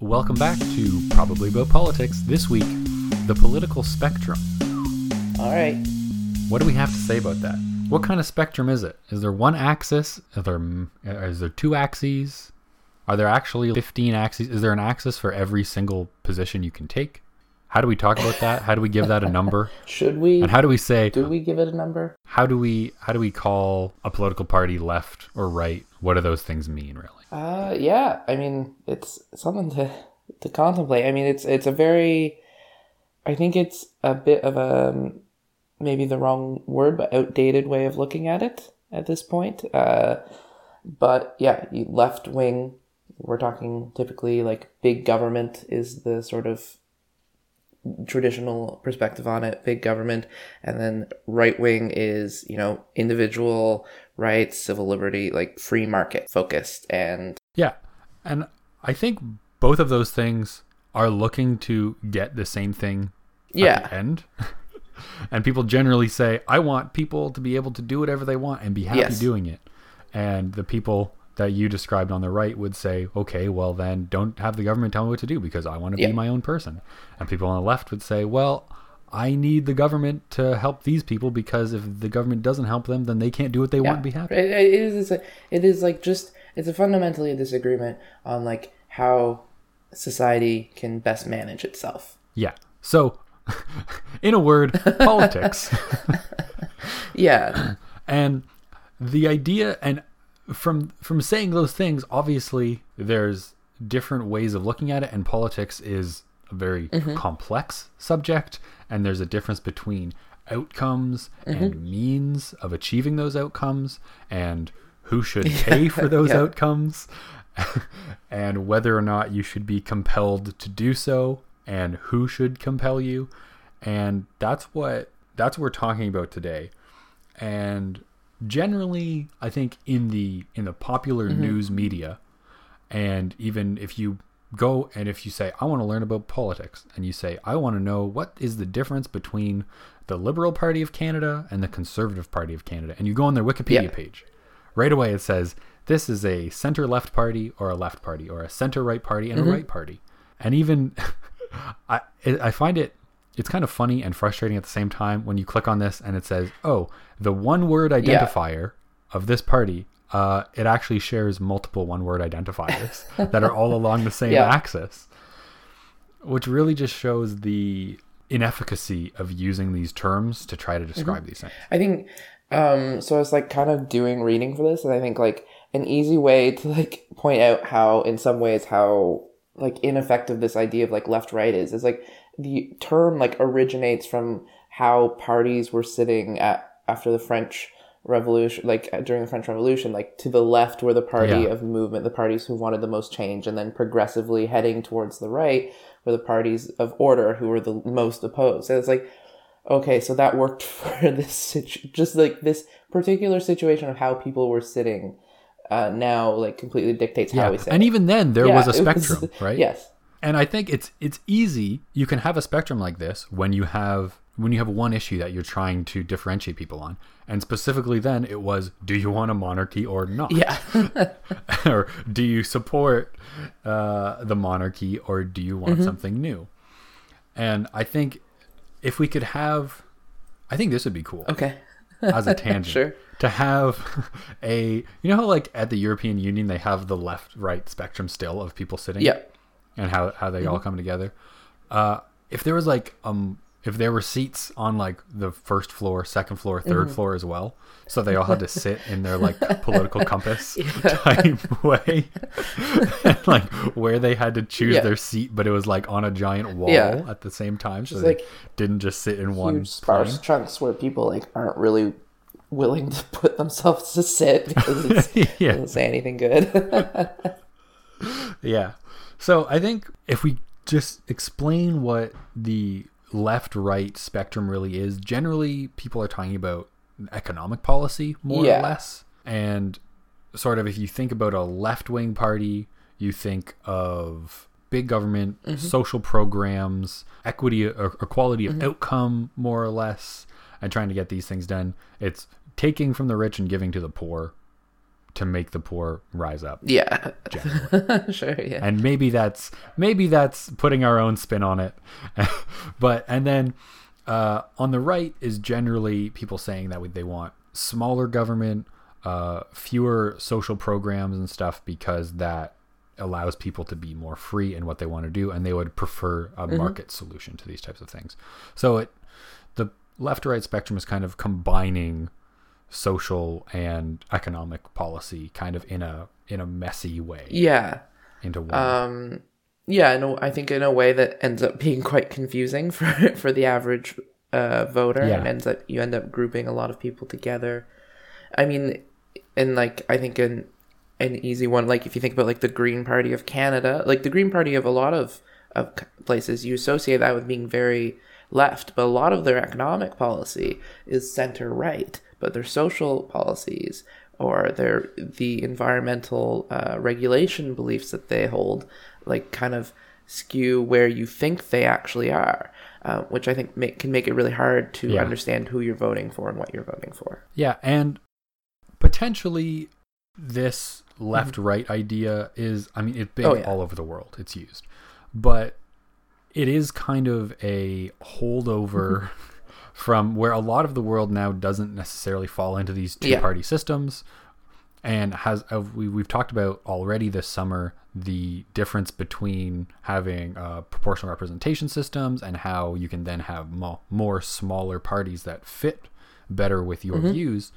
welcome back to Probably About Politics. This week, the political spectrum. All right. What do we have to say about that? What kind of spectrum is it? Is there one axis? Is there, is there two axes? Are there actually 15 axes? Is there an axis for every single position you can take? How do we talk about that? How do we give that a number? Should we? And how do we say? Do we give it a number? How do we? How do we call a political party left or right? What do those things mean, really? Uh, yeah. I mean, it's something to to contemplate. I mean, it's it's a very. I think it's a bit of a maybe the wrong word, but outdated way of looking at it at this point. Uh, but yeah, left wing. We're talking typically like big government is the sort of traditional perspective on it, big government, and then right wing is, you know, individual rights, civil liberty, like free market focused and Yeah. And I think both of those things are looking to get the same thing yeah. at the end. and people generally say, I want people to be able to do whatever they want and be happy Yes. doing it. And the people that you described on the right would say, okay, well, then don't have the government tell me what to do because I want to Yeah. be my own person. And people on the left would say, well, I need the government to help these people because if the government doesn't help them, then they can't do what they want and be happy. It, it is. It is like just. It's a fundamentally a disagreement on like how society can best manage itself. Yeah. So, in a word, politics. Yeah. and the idea and from from saying those things obviously there's different ways of looking at it and politics is a very mm-hmm. complex subject and there's a difference between outcomes and mm-hmm. means of achieving those outcomes and who should pay for those Yeah. outcomes and whether or not you should be compelled to do so and who should compel you. And that's what that's what we're talking about today. And generally i think in the in the popular mm-hmm. news media and even if you go and if you say i want to learn about politics and you say i want to know what is the difference between the liberal party of canada and the conservative party of canada and you go on their wikipedia Yeah. page right away it says this is a center left party or a left party or a center right party and a mm-hmm. right party and even i i find it it's kind of funny and frustrating at the same time when you click on this and it says oh the one word identifier of this party uh, it actually shares multiple one word identifiers that are all along the same Yeah. axis. Which really just shows the inefficacy of using these terms to try to describe these things. I think um so I was like kind of doing reading for this and I think like an easy way to like point out how in some ways how like ineffective this idea of like left right is is like the term like originates from how parties were sitting at after the French revolution like uh, during the French revolution like to the left were the party Yeah. of movement the parties who wanted the most change and then progressively heading towards the right were the parties of order who were the most opposed so it's like okay, so that worked for this situ- just like this particular situation of how people were sitting. Uh, now, like completely dictates how we sit. and even then there Yeah, was a it was- spectrum right Yes. And i think it's it's easy you can have a spectrum like this when you have when you have one issue that you're trying to differentiate people on and specifically then it was do you want a monarchy or not Yeah. or do you support uh, the monarchy or do you Mm-hmm. want something new and i think if we could have i think this would be cool okay. as a tangent Sure. to have a you know how like at the european union they have the left right spectrum still of people sitting Yeah. And how, how they Mm-hmm. all come together uh if there was like um if there were seats on like the first floor second floor 3rd Mm-hmm. floor as well so they all had to sit in their like political compass type way and like where they had to choose Yeah. their seat but it was like on a giant wall Yeah. at the same time so Just, they like, didn't just sit in one Huge sparse plane. chunks where people like aren't really willing to put themselves to sit because it doesn't say anything good. Yeah. So I think if we just explain what the left right spectrum really is, generally people are talking about economic policy more Yeah. or less. And sort of if you think about a left wing party, you think of big government, mm-hmm. social programs, equity or equality of mm-hmm. outcome more or less, and trying to get these things done. It's taking from the rich and giving to the poor to make the poor rise up. Yeah. Sure. Yeah. and maybe that's maybe that's putting our own spin on it but and then uh, on the right is generally people saying that they want smaller government uh, fewer social programs and stuff because that allows people to be more free in what they want to do and they would prefer a market solution to these types of things so it the left to right spectrum is kind of combining social and economic policy kind of in a in a messy way yeah. into one Um, yeah, no, I think in a way that ends up being quite confusing for for the average uh, voter, Yeah. and ends up you end up grouping a lot of people together. I mean, and like I think an an easy one, like if you think about like the Green Party of Canada, like the Green Party of a lot of of places, you associate that with being very left, but a lot of their economic policy is center right, but their social policies or their the environmental uh, regulation beliefs that they hold, like kind of skew where you think they actually are, uh, which I think make, can make it really hard to Yeah. understand who you're voting for and what you're voting for. Yeah, and potentially this left right idea is I mean it's big Oh, yeah. all over the world. It's used. But it is kind of a holdover from where a lot of the world now doesn't necessarily fall into these two Yeah. party systems. And has uh, we, we've talked about already this summer the difference between having uh, proportional representation systems and how you can then have mo- more smaller parties that fit better with your views.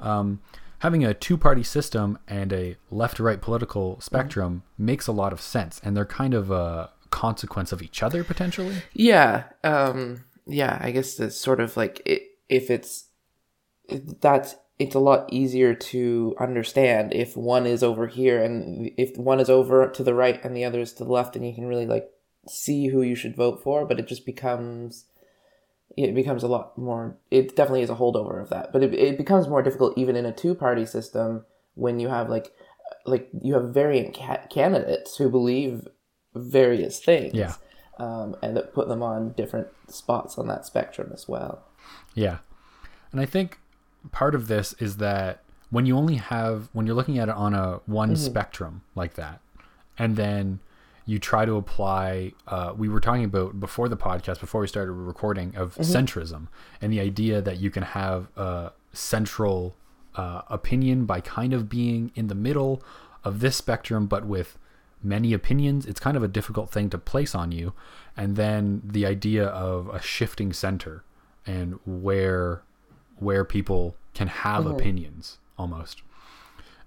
Um, having a two-party system and a left-right political spectrum makes a lot of sense and they're kind of a consequence of each other potentially. Yeah, um, yeah. I guess it's sort of like it, if it's it- that's it's a lot easier to understand if one is over here and if one is over to the right and the other is to the left, and you can really like see who you should vote for. But it just becomes it becomes a lot more. It definitely is a holdover of that, but it it becomes more difficult even in a two party system when you have like like you have variant ca- candidates who believe various things Yeah. Um, and that put them on different spots on that spectrum as well. Yeah. And I think part of this is that when you only have when you're looking at it on a one spectrum like that, and then you try to apply uh, we were talking about before the podcast, before we started recording of centrism and the idea that you can have a central uh, opinion by kind of being in the middle of this spectrum, but with many opinions, it's kind of a difficult thing to place on you. And then the idea of a shifting center and where where people can have opinions almost.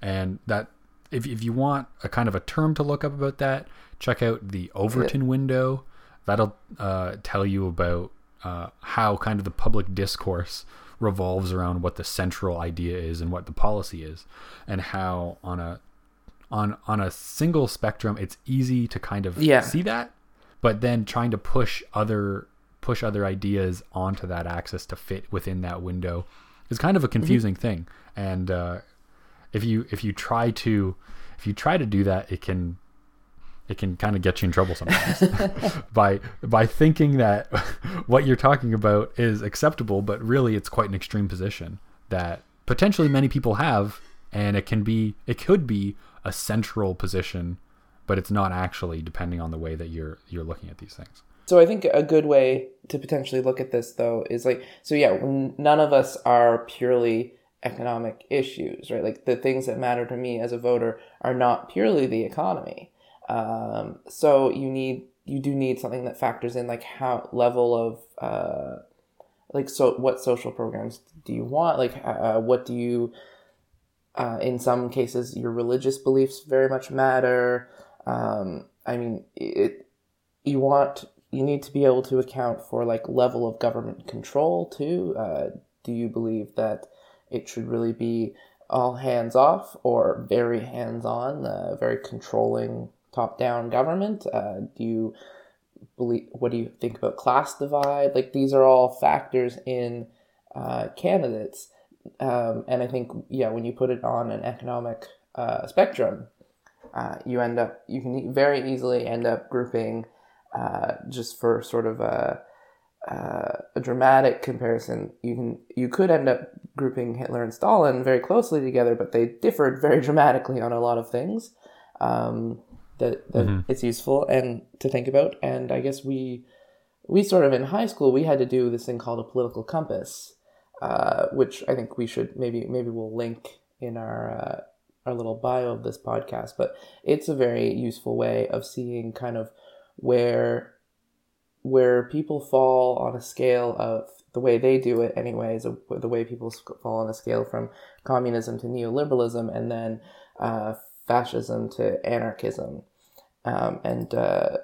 And that if if you want a kind of a term to look up about that, check out the Overton window. That'll uh, tell you about uh, how kind of the public discourse revolves around what the central idea is and what the policy is, and how on a on on a single spectrum it's easy to kind of Yeah. see that, but then trying to push other push other ideas onto that axis to fit within that window is kind of a confusing thing. And uh, if you if you try to if you try to do that, it can it can kind of get you in trouble sometimes by by thinking that what you're talking about is acceptable, but really it's quite an extreme position that potentially many people have, and it can be it could be a central position, but it's not actually depending on the way that you're you're looking at these things. So I think a good way to potentially look at this though is like so yeah, none of us are purely economic issues, right? Like the things that matter to me as a voter are not purely the economy. Um, so you need you do need something that factors in like how level of uh, like so what social programs do you want? Like uh, what do you uh, in some cases your religious beliefs very much matter. Um, I mean it you want you need to be able to account for like level of government control too. Uh, do you believe that it should really be all hands off or very hands on, uh, very controlling top down government? Uh, do you believe? What do you think about class divide? Like these are all factors in uh, candidates, um, and I think yeah, when you put it on an economic uh, spectrum, uh, you end up you can very easily end up grouping uh, just for sort of a, uh, a dramatic comparison, you can you could end up grouping Hitler and Stalin very closely together, but they differed very dramatically on a lot of things. Um, that that mm-hmm. it's useful and to think about. And I guess we we sort of in high school we had to do this thing called a political compass, uh, which I think we should maybe maybe we'll link in our uh, our little bio of this podcast. But it's a very useful way of seeing kind of where where people fall on a scale of the way they do it anyways the way people fall on a scale from communism to neoliberalism and then uh, fascism to anarchism um, and uh,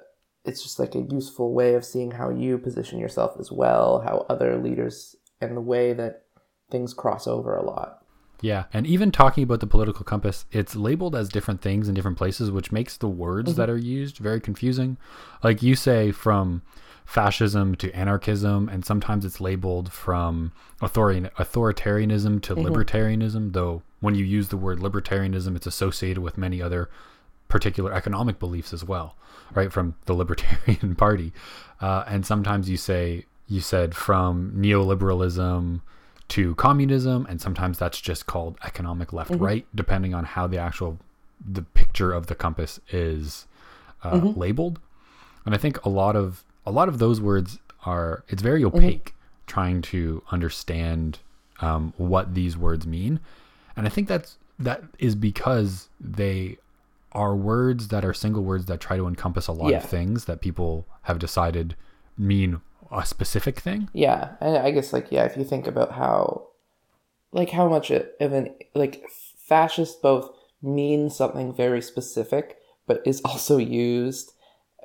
it's just like a useful way of seeing how you position yourself as well how other leaders and the way that things cross over a lot yeah, and even talking about the political compass, it's labeled as different things in different places, which makes the words mm-hmm. that are used very confusing. Like you say, from fascism to anarchism, and sometimes it's labeled from authoritarianism to mm-hmm. libertarianism, though when you use the word libertarianism, it's associated with many other particular economic beliefs as well, right? From the Libertarian Party. Uh, and sometimes you say, you said from neoliberalism to communism, and sometimes that's just called economic left mm-hmm. right, depending on how the actual the picture of the compass is uh, mm-hmm. labeled. And I think a lot of a lot of those words are it's very mm-hmm. opaque mm-hmm. trying to understand um, what these words mean, and I think that's that is because they are words that are single words that try to encompass a lot yeah. of things that people have decided mean a specific thing. Yeah, and I guess like yeah, if you think about how, like how much of an like fascist both means something very specific, but is also used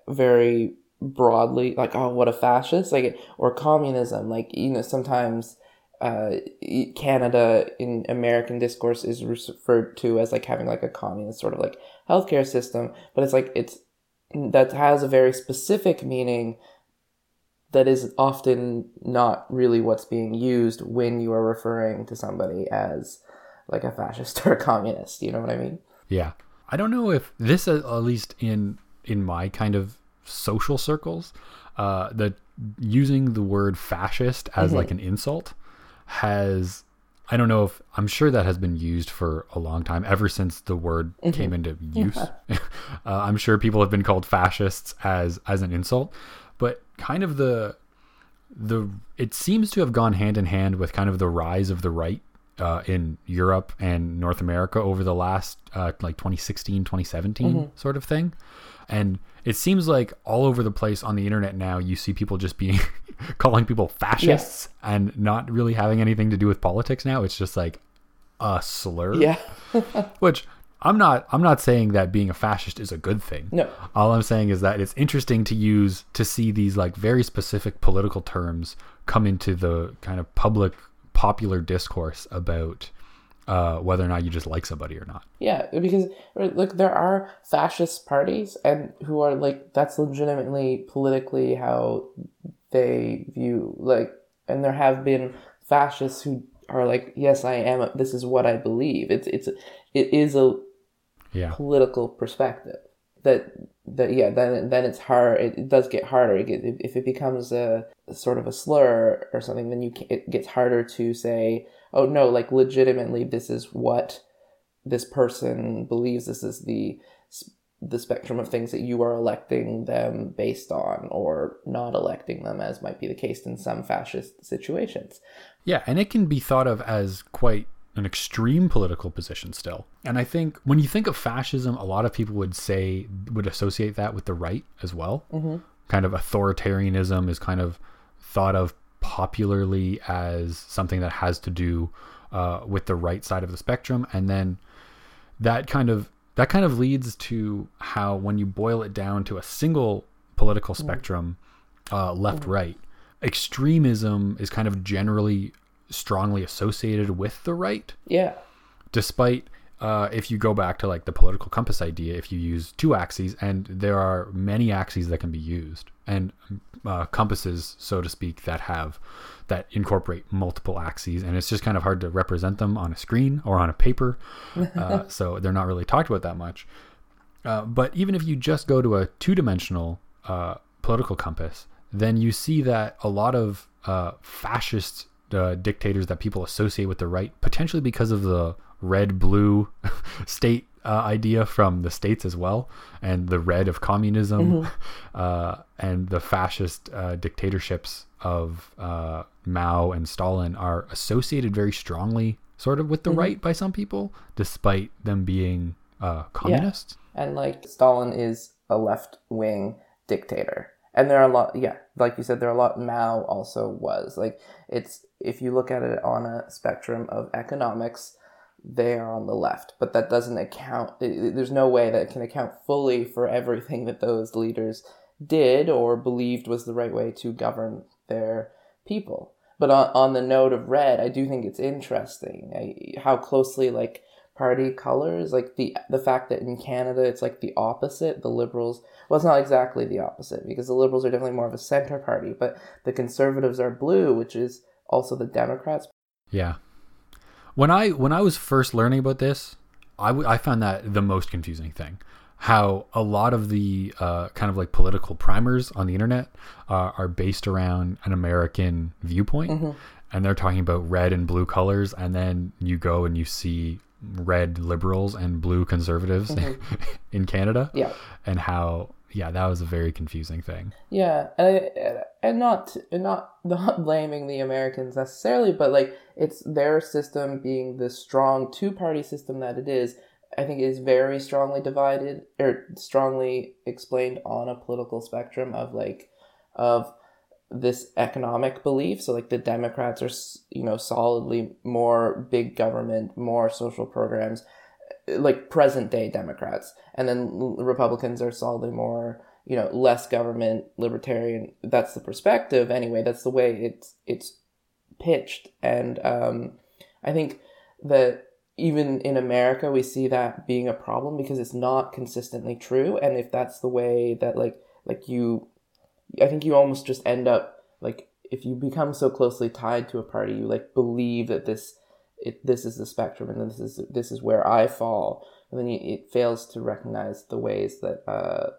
very broadly like oh what a fascist like or communism like you know sometimes uh, Canada in American discourse is referred to as like having like a communist sort of like healthcare system, but it's like it's that has a very specific meaning that is often not really what's being used when you are referring to somebody as like a fascist or a communist. You know what I mean? Yeah. I don't know if this, at least in in my kind of social circles, uh, that using the word fascist as mm-hmm. like an insult has I don't know if I'm sure that has been used for a long time, ever since the word mm-hmm. came into use. uh, I'm sure people have been called fascists as as an insult, kind of the the it seems to have gone hand in hand with kind of the rise of the right uh, in Europe and North America over the last uh, like 2016 2017 mm-hmm. sort of thing and it seems like all over the place on the internet now you see people just being calling people fascists yeah. and not really having anything to do with politics now it's just like a slur yeah which I'm not I'm not saying that being a fascist is a good thing. No. All I'm saying is that it's interesting to use to see these like very specific political terms come into the kind of public popular discourse about uh, whether or not you just like somebody or not. Yeah, because look, there are fascist parties and who are like that's legitimately politically how they view like, and there have been fascists who are like, yes, I am. This is what I believe. It's it's it is a yeah. political perspective. That that yeah, then then it's hard. It, it does get harder. It get, if it becomes a sort of a slur or something, then you can, it gets harder to say, oh no, like legitimately, this is what this person believes. This is the the spectrum of things that you are electing them based on or not electing them as might be the case in some fascist situations. Yeah, and it can be thought of as quite an extreme political position still. And I think when you think of fascism, a lot of people would say, would associate that with the right as well. Mm-hmm. Kind of authoritarianism is kind of thought of popularly as something that has to do uh, with the right side of the spectrum. And then that kind of that kind of leads to how when you boil it down to a single political mm-hmm. spectrum, uh, left mm-hmm. right, extremism is kind of generally strongly associated with the right. Yeah. Despite uh, if you go back to like the political compass idea, if you use two axes, and there are many axes that can be used, and uh, compasses, so to speak, that have that incorporate multiple axes, and it's just kind of hard to represent them on a screen or on a paper, uh, so they're not really talked about that much. Uh, but even if you just go to a two-dimensional uh, political compass, then you see that a lot of uh, fascist uh, dictators that people associate with the right, potentially because of the red blue state uh, idea from the states as well, and the red of communism, uh, and the fascist uh, dictatorships of uh, Mao and Stalin are associated very strongly, sort of, with the right by some people, despite them being uh, communists. and like Stalin is a left wing dictator. And there are a lot, yeah, like you said, there are a lot. Mao also was like it's if you look at it on a spectrum of economics, they are on the left, but that doesn't account. There's no way that can account fully for everything that those leaders did or believed was the right way to govern their people. But on, on the note of red, I do think it's interesting how closely like party colors, like the the fact that in Canada it's like the opposite. The Liberals, well, it's not exactly the opposite because the Liberals are definitely more of a center party, but the Conservatives are blue, which is also the Democrats. Yeah. When I when I was first learning about this, I, w- I found that the most confusing thing. How a lot of the uh, kind of like political primers on the internet uh, are based around an American viewpoint, and they're talking about red and blue colors, and then you go and you see red liberals and blue conservatives in Canada, Yeah. and how yeah that was a very confusing thing. Yeah, and and not and not not blaming the Americans necessarily, but like it's their system being the strong two party system that it is. I think is very strongly divided or strongly explained on a political spectrum of like of this economic belief. So like the Democrats are you know solidly more big government, more social programs, like present day Democrats, and then Republicans are solidly more you know less government libertarian. That's the perspective anyway. That's the way it's it's pitched. And um, i think that even in america we see that being a problem because it's not consistently true. And if that's the way that like like you i think you almost just end up like if you become so closely tied to a party you like believe that this it, this is the spectrum and this is this is where i fall and then it fails to recognize the ways that uh,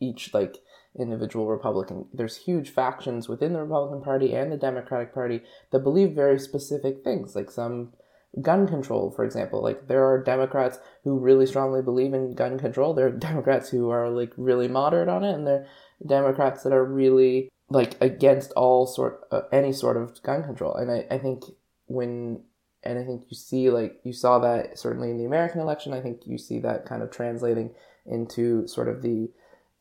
each like individual Republican. There's huge factions within the Republican Party and the Democratic Party that believe very specific things, like some gun control, for example. Like there are Democrats who really strongly believe in gun control. There are Democrats who are like really moderate on it, and there are Democrats that are really like against all sort uh, any sort of gun control. And I, I think when and I think you see like you saw that certainly in the American election. I think you see that kind of translating into sort of the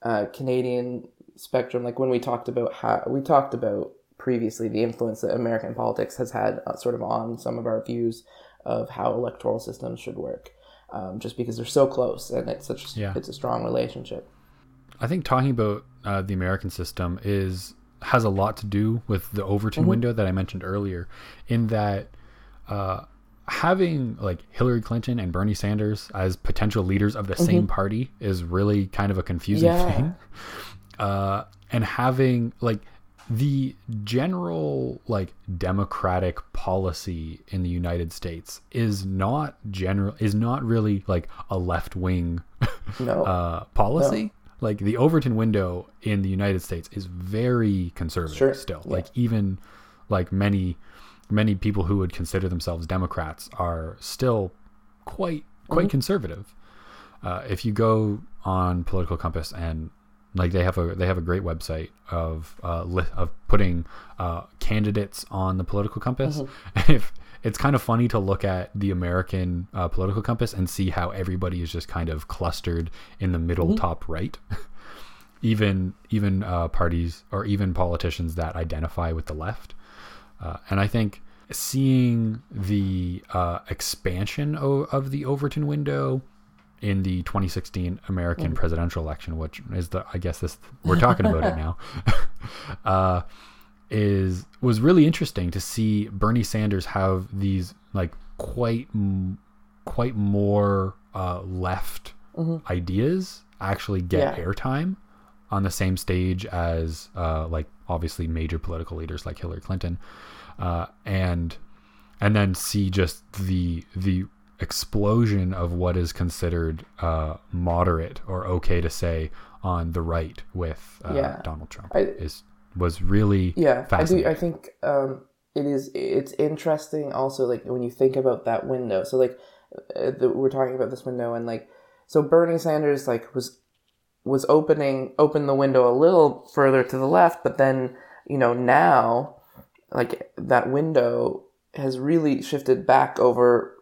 uh, Canadian spectrum. Like when we talked about how we talked about previously the influence that American politics has had uh, sort of on some of our views of how electoral systems should work. Um, just because they're so close and it's such Yeah. it's a strong relationship. I think talking about uh, the American system is has a lot to do with the Overton window that I mentioned earlier, in that uh, having like Hillary Clinton and Bernie Sanders as potential leaders of the same party is really kind of a confusing Yeah. thing. Uh, and having like the general like democratic policy in the United States is not general is not really like a left wing No, uh, policy. Like the Overton window in the United States is very conservative Sure, still. yeah. Like even like many many people who would consider themselves Democrats are still quite quite Mm-hmm. conservative. Uh, if you go on Political Compass and like they have a they have a great website of uh, li- of putting uh, candidates on the Political Compass. Mm-hmm. if it's kind of funny to look at the American uh, Political Compass and see how everybody is just kind of clustered in the middle Mm-hmm. top right. even even uh, parties or even politicians that identify with the left. Uh, and I think seeing the uh, expansion o- of the Overton window in the 2016 American presidential election, which is the I guess this we're talking about it now, uh, is was really interesting to see Bernie Sanders have these like quite m- quite more uh, left ideas actually get Yeah. airtime on the same stage as uh, like obviously major political leaders like Hillary Clinton, uh, and and then see just the the explosion of what is considered uh, moderate or okay to say on the right with uh, Yeah. Donald Trump I- is was really yeah i do i think um it is it's interesting also like when you think about that window. So like uh, the, we're talking about this window and like so bernie sanders like was was opening open the window a little further to the left but then you know now like that window has really shifted back over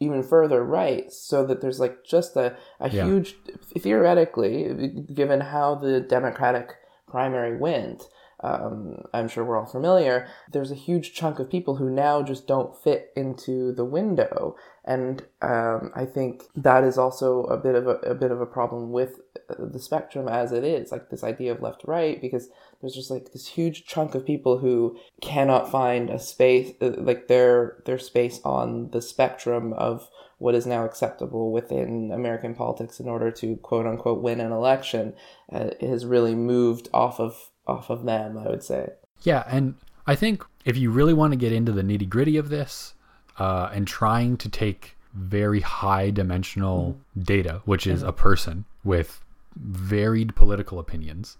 even further right so that there's like just a, a Yeah. huge theoretically given how the democratic primary went um, i'm sure we're all familiar there's a huge chunk of people who now just don't fit into the window and um, i think that is also a bit of a, a bit of a problem with the spectrum as it is like this idea of left to right because there's just like this huge chunk of people who cannot find a space uh, like their their space on the spectrum of what is now acceptable within American politics in order to quote unquote win an election uh, has really moved off of off of them I would say. Yeah, and I think if you really want to get into the nitty gritty of this, uh, and trying to take very high dimensional data, which is a person with varied political opinions,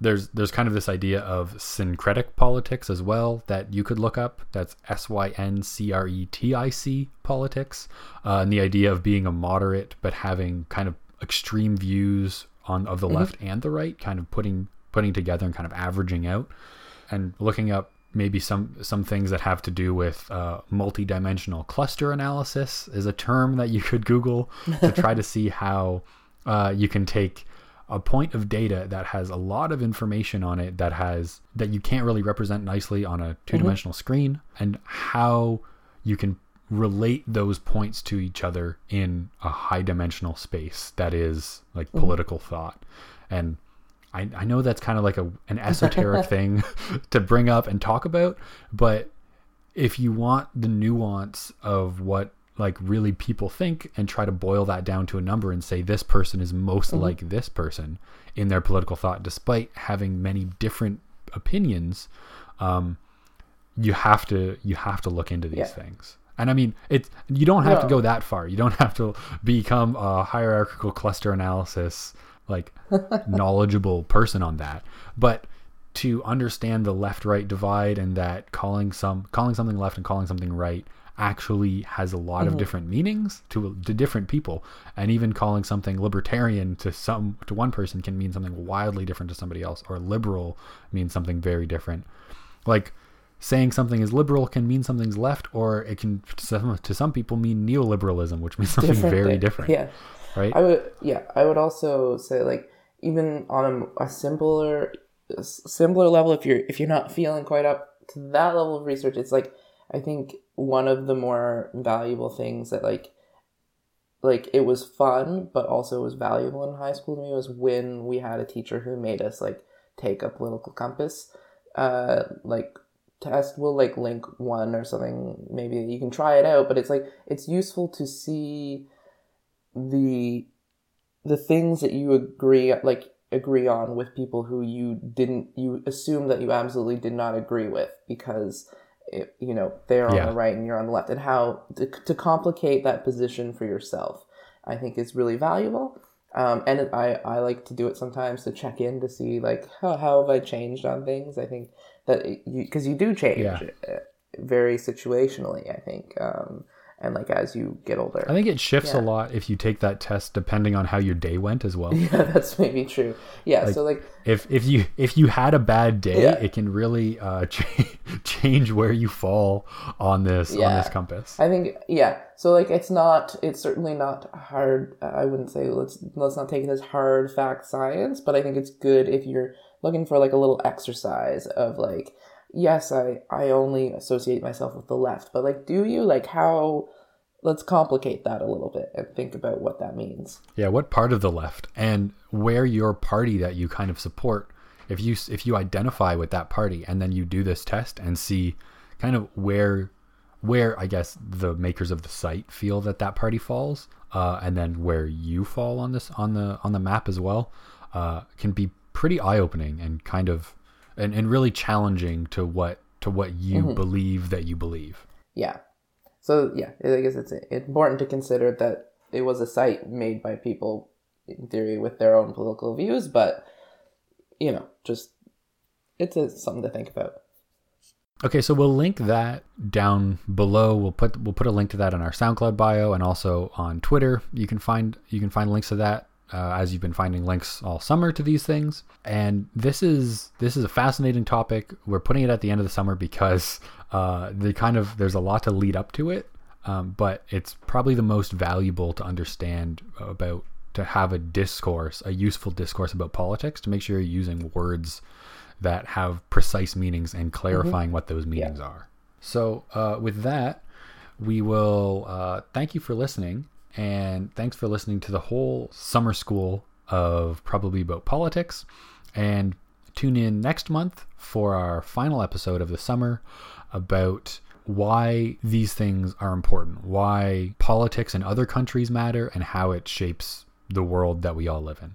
there's there's kind of this idea of syncretic politics as well that you could look up. That's S Y N C R E T I C politics, uh, and the idea of being a moderate but having kind of extreme views on of the left and the right, kind of putting putting together and kind of averaging out, and looking up maybe some some things that have to do with uh, multidimensional cluster analysis is a term that you could Google to try to see how uh, you can take a point of data that has a lot of information on it that has that you can't really represent nicely on a two-dimensional screen and how you can relate those points to each other in a high dimensional space that is like political thought. And I, I know that's kind of like a an esoteric thing to bring up and talk about but if you want the nuance of what like really people think and try to boil that down to a number and say this person is most like this person in their political thought despite having many different opinions um you have to you have to look into these Yeah. things. And i mean it's you don't have to go that far. You don't have to become a hierarchical cluster analysis like knowledgeable person on that. But to understand the left right divide and that calling some calling something left and calling something right actually has a lot of mm-hmm. different meanings to to different people. And even calling something libertarian to some to one person can mean something wildly different to somebody else or liberal means something very different. Like saying something is liberal can mean something's left or it can to some, to some people mean neoliberalism which means something very thing. different yeah. right? I would, yeah, I would also say like even on a, a simpler, a simpler level, if you're if you're not feeling quite up to that level of research, it's like I think one of the more valuable things that like like it was fun, but also was valuable in high school to me was when we had a teacher who made us like take a political compass, uh, like test. We'll like link one or something. Maybe you can try it out, but it's like it's useful to see the the things that you agree like agree on with people who you didn't you assume that you absolutely did not agree with because you know they're on Yeah. the right and you're on the left and how to, to complicate that position for yourself i think is really valuable um, and I, I like to do it sometimes to check in to see like how, how have i changed on things i think that it, you because you do change Yeah. uh, very situationally i think um, and like as you get older i think it shifts a lot if you take that test depending on how your day went as well Yeah, that's maybe true. Yeah, so like if if you if you had a bad day Yeah. it can really uh cha- change where you fall on this on this compass I think yeah, so like it's not it's certainly not hard. I wouldn't say let's let's not take it as hard fact science, but I think it's good if you're looking for like a little exercise of like yes, I I only associate myself with the left, but like do you like how let's complicate that a little bit and think about what that means. yeah what part of the left and where your party that you kind of support if you if you identify with that party and then you do this test and see kind of where where i guess the makers of the site feel that that party falls uh, and then where you fall on this on the on the map as well uh, can be pretty eye-opening and kind of and, and really challenging to what to what you mm-hmm. believe that you believe Yeah. So yeah, I guess it's important to consider that it was a site made by people in theory with their own political views, but you know, just it's a, something to think about. Okay, so we'll link that down below. We'll put we'll put a link to that in our SoundCloud bio and also on Twitter. You can find you can find links to that uh, as you've been finding links all summer to these things. And this is this is a fascinating topic. We're putting it at the end of the summer because uh, the kind of there's a lot to lead up to it, um, but it's probably the most valuable to understand about to have a discourse, a useful discourse about politics, to make sure you're using words that have precise meanings and clarifying mm-hmm. what those meanings yeah. are. So, uh, with that, we will uh, thank you for listening. And thanks for listening to the whole summer school of Probably About Politics. And tune in next month for our final episode of the summer about why these things are important, why politics in other countries matter, and how it shapes the world that we all live in.